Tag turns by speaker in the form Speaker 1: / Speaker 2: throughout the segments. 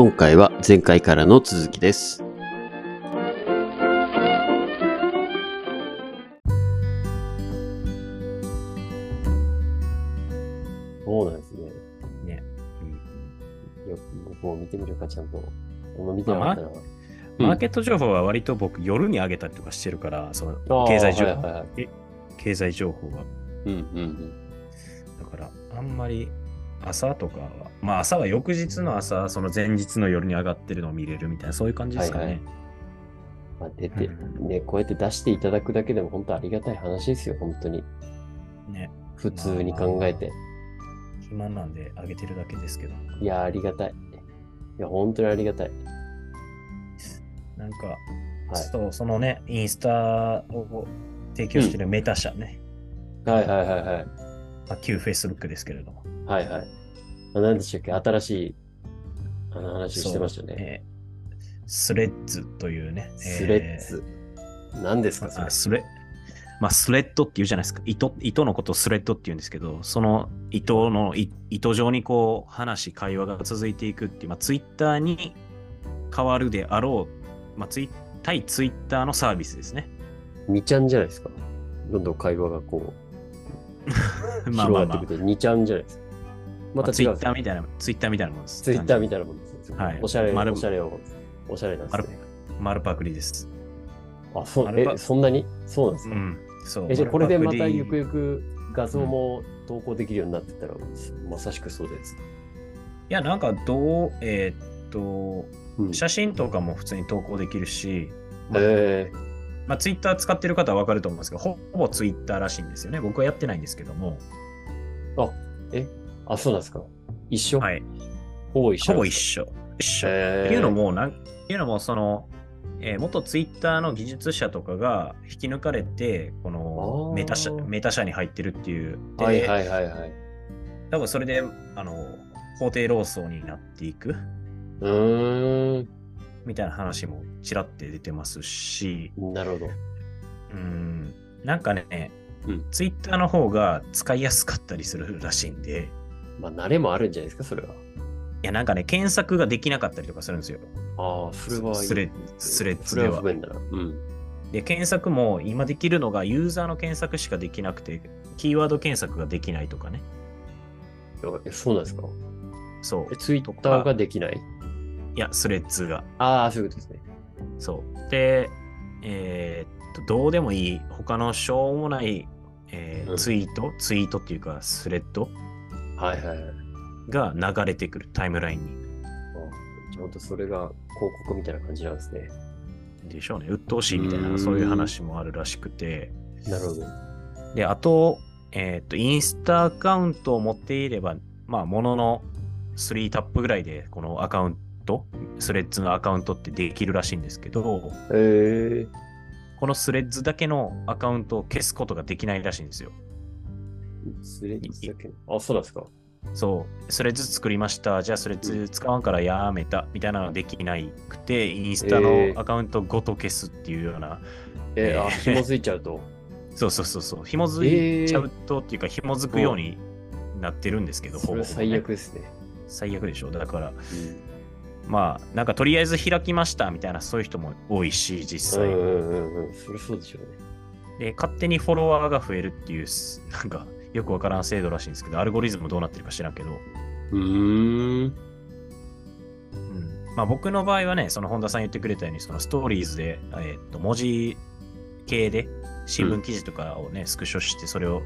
Speaker 1: 今回は前回からの続きです。そうなんですね。
Speaker 2: ね。
Speaker 1: よく僕も見てみるか、ちゃんと。あんま見てなかったな。うん
Speaker 2: マーケット情報は割と僕夜に上げたりとかしてるから、その経済情報、
Speaker 1: はいはいはい
Speaker 2: 経済情報は。
Speaker 1: うんうん
Speaker 2: だからあんまり朝とかは、まあ朝は翌日の朝、その前日の夜に上がってるのを見れるみたいな、そういう感じですかね。
Speaker 1: はいはいまあ、出て、
Speaker 2: う
Speaker 1: ね、こうやって出していただくだけでも本当ありがたい話ですよ、本当に。
Speaker 2: ね。
Speaker 1: 普通に考えて。
Speaker 2: 暇なんで上げてるだけですけど。
Speaker 1: いや、ありがたい。いや、本当にありがたい。
Speaker 2: なんか、
Speaker 1: はい
Speaker 2: そうそのね、インスタを提供してるメタ社ね、
Speaker 1: はいはいはいはい。
Speaker 2: まあ、旧 Facebook ですけれども。
Speaker 1: はいはい。あ何でしたっけ？新しい、あの話してましたね。
Speaker 2: えースレッズというね。えー
Speaker 1: スレッズ。何ですかそれ？
Speaker 2: あ。スレまあ、スレッドって言うじゃないですか。糸糸のことをスレッドって言うんですけど、その糸のい糸状にこう話、会話が続いていくっていう、まあ、ツイッターに変わるであろう、まあ、ツイ対ツイッターのサービスですね。
Speaker 1: 2ちゃんじゃないですか？どんどん会話がこう、
Speaker 2: まあまあまあ
Speaker 1: 広がってく、る2ちゃんじゃないですか。また
Speaker 2: ツイッターみたいな、ツイッターみたいなもんです。
Speaker 1: ツイッターみたいなもんです。
Speaker 2: はい
Speaker 1: おしゃれ、
Speaker 2: 丸
Speaker 1: おしゃれを、おしゃれなんですね。
Speaker 2: 丸パクリです。
Speaker 1: あ、そえ、そんなに？そうなんですか？
Speaker 2: うん。そう。
Speaker 1: え、じゃあこれでまたゆくゆく画像も投稿できるようになってたら、まさしくそうです。
Speaker 2: いや、なんかどう、えーっと、
Speaker 1: うん、
Speaker 2: 写真とかも普通に投稿できるし、
Speaker 1: え
Speaker 2: まあ、ツイッター使ってる方はわかると思うんですけど、ほほぼツイッターらしいんですよね。僕はやってないんですけども。
Speaker 1: ー、え、あ、そうなんですか。一緒、
Speaker 2: はい。
Speaker 1: ほぼ一緒
Speaker 2: ほぼ一
Speaker 1: 緒。
Speaker 2: 緒。一緒。
Speaker 1: えー
Speaker 2: っていうのも、なんっていうのも、その、えー元ツイッターの技術者とかが引き抜かれて、このメタ社メタ社に入ってるっていう。で
Speaker 1: はいはいはいはい。
Speaker 2: 多分それで、あの、法廷労争になっていく
Speaker 1: うーん、
Speaker 2: みたいな話もちらって出てますし、
Speaker 1: なるほど。
Speaker 2: うん、なんかね、
Speaker 1: うん
Speaker 2: ツイッターの方が使いやすかったりするらしいんで、
Speaker 1: まあ、慣れもあるんじゃないですか、それは。
Speaker 2: いや、なんかね、検索ができなかったりとかするんですよ。
Speaker 1: ああ、それは、
Speaker 2: スレスレッズ
Speaker 1: それ
Speaker 2: では。
Speaker 1: は不便だな。うん。
Speaker 2: で、検索も今できるのがユーザーの検索しかできなくて、キーワード検索ができないとかね。
Speaker 1: え、そうなんですか？
Speaker 2: そう
Speaker 1: え、。ツイッターができない？
Speaker 2: いや、スレッズが。
Speaker 1: ああ、そういうことですね。
Speaker 2: そう。で、えーっと、どうでもいい、他のしょうもない、えー
Speaker 1: うん
Speaker 2: ツイート、ツイートっていうか、スレッド？
Speaker 1: はいはいはい。
Speaker 2: が流れてくるタイムラインに。
Speaker 1: あちゃんとそれが広告みたいな感じなんですね。
Speaker 2: でしょうね。鬱陶しいみたいうな、
Speaker 1: ん
Speaker 2: そういう話もあるらしくて。
Speaker 1: なるほど。
Speaker 2: で、あと、えーっと、インスタアカウントを持っていれば、まあ、ものの3タップぐらいで、このアカウント、スレッズのアカウントってできるらしいんですけど、
Speaker 1: えー、
Speaker 2: このスレッズだけのアカウントを消すことができないらしいんですよ。
Speaker 1: スレッズだけ。あ、そうなんですか？
Speaker 2: そう、スレッズ作りました。じゃあスレッズ使わんからやめた。みたいなのができなくて、インスタのアカウントごと消すっていうような、
Speaker 1: えー、あ、
Speaker 2: えー
Speaker 1: 紐づいちゃうと。
Speaker 2: そうそうそうそう、紐づいちゃうとっていうか、紐づくようになってるんですけど、ほぼね
Speaker 1: 最悪ですね。
Speaker 2: 最悪でしょ。だから、
Speaker 1: うん
Speaker 2: まあ、なんかとりあえず開きましたみたいな、そういう人も多いし、実際。
Speaker 1: うんうんうんうん。それそうでしょうね。
Speaker 2: で、勝手にフォロワーが増えるっていう、なんか、よくわからん制度らしいんですけど、アルゴリズムどうなってるか知らんけど、
Speaker 1: うーん。
Speaker 2: うんまあ、僕の場合はね、その本田さん言ってくれたように、そのストーリーズで、えーっと文字系で新聞記事とかをね、スクショして、それを、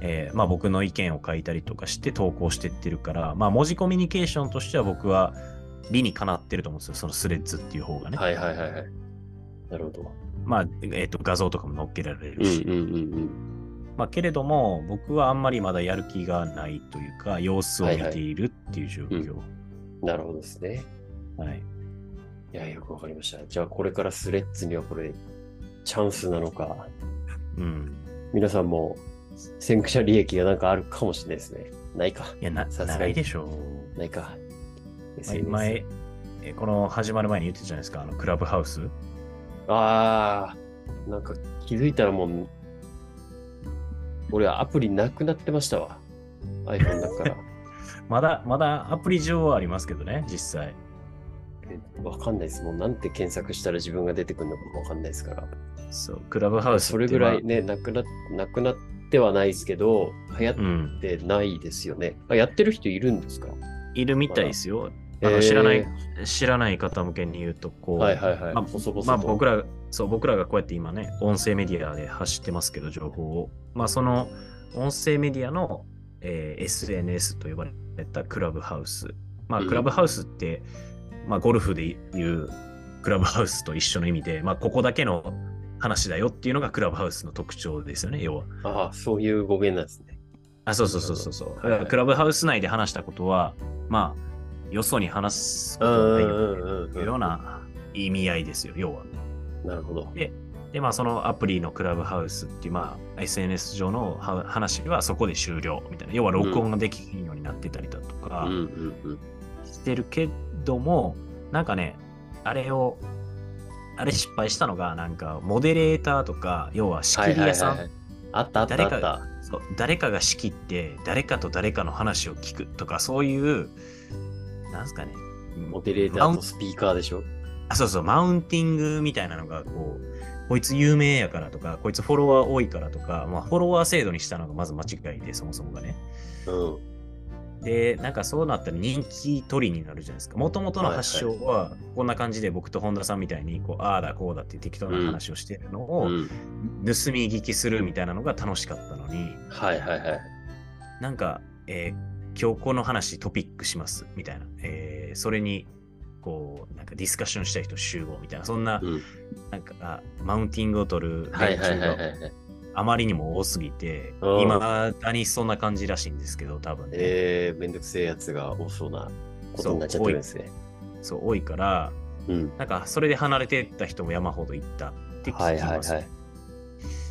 Speaker 2: えーまあ、僕の意見を書いたりとかして投稿してってるから、まあ、文字コミュニケーションとしては僕は理にかなってると思うんですよ、そのスレッズっていう方がね。
Speaker 1: はいはいはいはい。なるほど。
Speaker 2: まあ、えーっと画像とかも載っけられ
Speaker 1: うん
Speaker 2: るし。
Speaker 1: うんうん
Speaker 2: まあ、けれども、僕はあんまりまだやる気がないというか、様子を見ているっていう状況。
Speaker 1: うん。なるほどですね。
Speaker 2: はい
Speaker 1: いや、よくわかりました。じゃあ、これからスレッズにはこれ、チャンスなのか、
Speaker 2: うん。
Speaker 1: 皆さんも先駆者利益がなんかあるかもしれないですね。ないか。
Speaker 2: いや、な
Speaker 1: さすがに
Speaker 2: ないでしょう。
Speaker 1: ないか。
Speaker 2: 前前、えこの始まる前に言ってたじゃないですか、あのクラブハウス。
Speaker 1: ああ、なんか気づいたらもう、俺はアプリなくなってましたわ。iPhone だから。
Speaker 2: まだ、まだアプリ上はありますけどね、実際。
Speaker 1: えわかんないです。もうなんて検索したら自分が出てくるのかもわかんないですから。
Speaker 2: そう、クラブハウス
Speaker 1: それぐらいね、なくな、なくなってはないですけど、流行。ってないですよね。あやってる人いるんですか？
Speaker 2: いるみたいですよ。あ
Speaker 1: えー
Speaker 2: の知らない、知らない方向けに言うと、こう、
Speaker 1: はいはいはい。
Speaker 2: まあ
Speaker 1: 細々と。
Speaker 2: まあ僕ら、そう、僕らがこうやって今ね、音声メディアで発してますけど、情報を。まあその音声メディアの、えー SNS と呼ばれたクラブハウス。まあ
Speaker 1: うん
Speaker 2: クラブハウスって、まあゴルフでいうクラブハウスと一緒の意味で、まあここだけの話だよっていうのがクラブハウスの特徴ですよね、要は。
Speaker 1: ああ、そういう語源なんですね。
Speaker 2: あ、そうそうそうそうそう。
Speaker 1: はいはい
Speaker 2: クラブハウス内で話したことは、まあ、よそに話すこ
Speaker 1: うん
Speaker 2: とがない
Speaker 1: うん
Speaker 2: よ
Speaker 1: うん
Speaker 2: というような意味合いですよ、要は。
Speaker 1: なるほど。
Speaker 2: で、まあ、そのアプリのクラブハウスっていう、まあ、SNS 上のは話はそこで終了みたいな。要は録音ができひんようになってたりだとか。してるけども、なんかね、あれを、あれ失敗したのが、なんか、モデレーターとか、要は仕切り屋さん、
Speaker 1: はいはいはいあったあったあ
Speaker 2: 誰か。そう誰かが仕切って、誰かと誰かの話を聞くとか、そういう、なんすかね、
Speaker 1: モデレーターとスピーカーでしょ。
Speaker 2: あそうそう、マウンティングみたいなのが、こう、こいつ有名やからとか、こいつフォロワー多いからとか、まあ、フォロワー制度にしたのがまず間違いで、そもそもがね。
Speaker 1: うん。
Speaker 2: で、なんかそうなったら人気取りになるじゃないですか。もともとの発祥は、こんな感じで僕と本田さんみたいに、こう、ああだこうだって適当な話をしてるのを、
Speaker 1: うん。
Speaker 2: 盗み聞きするみたいなのが楽しかったのに、
Speaker 1: はいはいはい。
Speaker 2: なんか、えー今日この話トピックしますみたいな、えーそれに、こう、なんかディスカッションしたい人集合みたいな、そんな、
Speaker 1: うん。
Speaker 2: なんか、あマウンティングを取る連
Speaker 1: はいはいはいは
Speaker 2: 中が。あまりにも多すぎて、
Speaker 1: うん
Speaker 2: 今だにそんな感じらしいんですけど、多分ね。
Speaker 1: えー、めんどくせえやつが多そうなことになっちゃってるんですね。
Speaker 2: そう、多いから、
Speaker 1: うん。
Speaker 2: なんか、それで離れてった人も山ほどいったって聞きます。
Speaker 1: はいはいはい。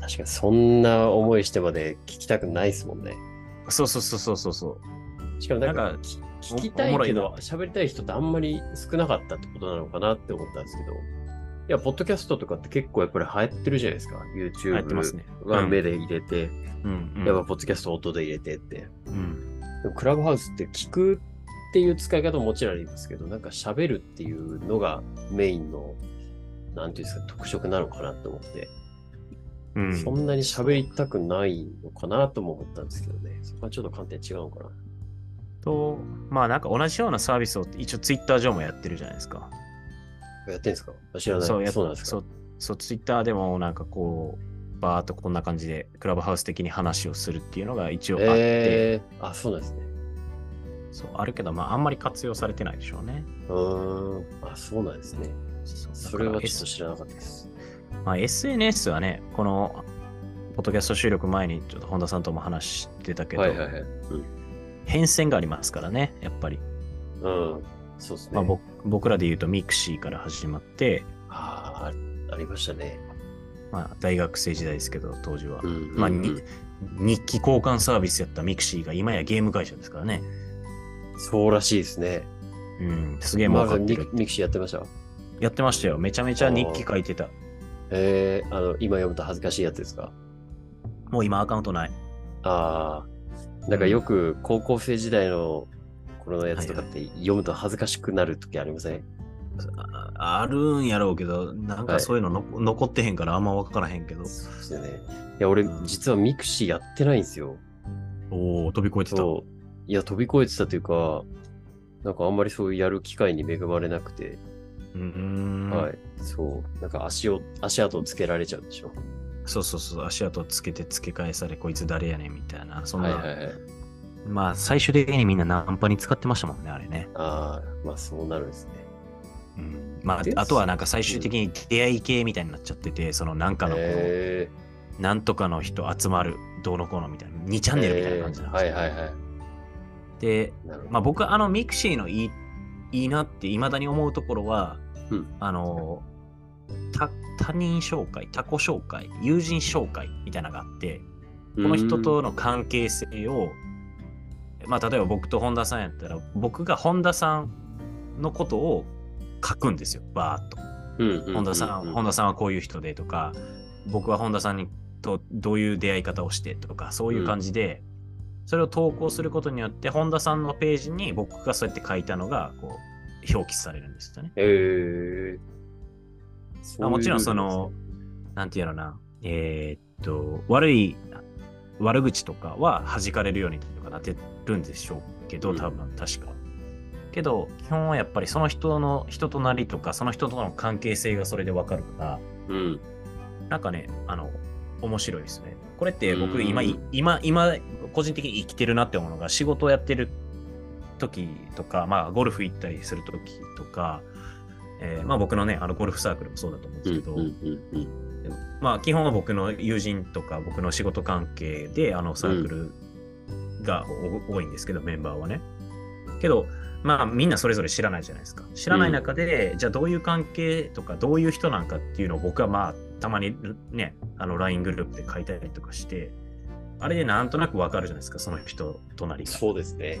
Speaker 1: 確かにそんな思いしてまで聞きたくないですもんね。
Speaker 2: そうそうそうそうそうそう。
Speaker 1: しかもなん
Speaker 2: か
Speaker 1: 聞きたいけど喋りたい人ってあんまり少なかったってことなのかなって思ったんですけど。いや、ポッドキャストとかって結構やっぱり流行ってるじゃないですか。YouTube
Speaker 2: 流行ってま
Speaker 1: は目で入れて、
Speaker 2: うん、うん。
Speaker 1: やっぱポッドキャスト音で入れてって。
Speaker 2: うん。
Speaker 1: でもクラブハウスって聞くっていう使い方ももちろんありますけど、なんか喋るっていうのがメインの、なんていうんですか、特色なのかなと思って、
Speaker 2: うん、
Speaker 1: そんなに喋りたくないのかなとも思ったんですけどね。そこはちょっと観点違うのかな。
Speaker 2: と、まあなんか同じようなサービスを一応ツイッター上もやってるじゃないですか。
Speaker 1: やってんですか？知らない。
Speaker 2: そうや
Speaker 1: そうなんですか？
Speaker 2: そう、ツイッターでもなんかこう、バーっとこんな感じでクラブハウス的に話をするっていうのが一応あって、
Speaker 1: えー、あ、そうなんですね。
Speaker 2: そうあるけど、まああんまり活用されてないでしょうね。
Speaker 1: うーん。あ、そうなんですね。
Speaker 2: そ
Speaker 1: れはちょっと知らなかったです。
Speaker 2: まあ、SNS はね、この、ポッドキャスト収録前にちょっと本田さんとも話してたけど、
Speaker 1: はいはいはい。
Speaker 2: 変遷がありますからね、やっぱり。
Speaker 1: うん。うん。そうですね。
Speaker 2: まあ、僕僕らで言うと mixi から始まって、
Speaker 1: ああ、ありましたね。
Speaker 2: まあ、大学生時代ですけど、当時は。
Speaker 1: うんうんうん
Speaker 2: まあ、に日記交換サービスやった mixi が今やゲーム会社ですからね。
Speaker 1: そうらしいですね。
Speaker 2: うん、すげえ儲かってる
Speaker 1: ミク。 mixi やってました？
Speaker 2: やってましたよ。めちゃめちゃ日記書いてた。
Speaker 1: えー、あの、今読むと恥ずかしいやつですか？
Speaker 2: もう今アカウントない。
Speaker 1: ああ、なんかよく高校生時代の頃のやつとかって読むと恥ずかしくなる時ありません、
Speaker 2: ああるんやろうけど、なんかそういうのの、残ってへんからあんま分からへんけど。
Speaker 1: そうですよね。いや、俺、
Speaker 2: うん
Speaker 1: 実は mixi やってないんですよ。
Speaker 2: おお飛び越えてた。
Speaker 1: いや、飛び越えてたというか、なんかあんまりそういうやる機会に恵まれなくて、
Speaker 2: うーん。
Speaker 1: はい。そう。なんか足を、足跡をつけられちゃうでしょ。
Speaker 2: そうそうそう、足跡つけて付け返され、こいつ誰やねんみたいな。そんな、
Speaker 1: はいはいはい。
Speaker 2: まあ、最終的にみんなナンパに使ってましたもんね、あれね。
Speaker 1: ああ、まあそうなるんですね。
Speaker 2: うん、まあ、あとはなんか最終的に出会い系みたいになっちゃってて、そのなんかのなんとかの人集まる、どうのこうのみたいな、2チャンネルみたいな感じなんですよ。
Speaker 1: はいはいはい。
Speaker 2: で。まあ僕、あの mixi のいいいいなって未だに思うところは、
Speaker 1: うん
Speaker 2: あの、た他人紹介、他己紹介、友人紹介みたいなのがあって、この人との関係性を、まあ、例えば僕と本田さんやったら、僕が本田さんのことを書くんですよ、バーっと。
Speaker 1: うん、うんうん
Speaker 2: 本田さん、本田さんはこういう人でとか、僕は本田さんにとどういう出会い方をしてとか、そういう感じで、それを投稿することによって、本田さんのページに僕がそうやって書いたのが、こう、表記されるんですよね。
Speaker 1: えー
Speaker 2: まあ、もちろんその、なんていうのな、えーっと、悪い、悪口とかは弾かれるようにとかなってるんでしょうけど、
Speaker 1: うん
Speaker 2: 多分確か。けど、基本はやっぱりその人の人となりとか、その人との関係性がそれでわかるから、
Speaker 1: うん。
Speaker 2: なんかね、あの、面白いですね。これって僕、
Speaker 1: うん
Speaker 2: 今、今、今、個人的に生きてるなって思うのが、仕事をやってる時とか、まあ、ゴルフ行ったりする時とか、えーまあ僕のね、あのゴルフサークルもそうだと思うんですけど、
Speaker 1: うんうんうん
Speaker 2: まあ基本は僕の友人とか僕の仕事関係であのサークルがお多いんですけど、メンバーはね。けど、まあみんなそれぞれ知らないじゃないですか。知らない中で、じゃあどういう関係とかどういう人なんかっていうのを僕はまあたまにね、あの LINE グループで書いたりとかして、あれでなんとなくわかるじゃないですか、その人となりが。
Speaker 1: そうですね。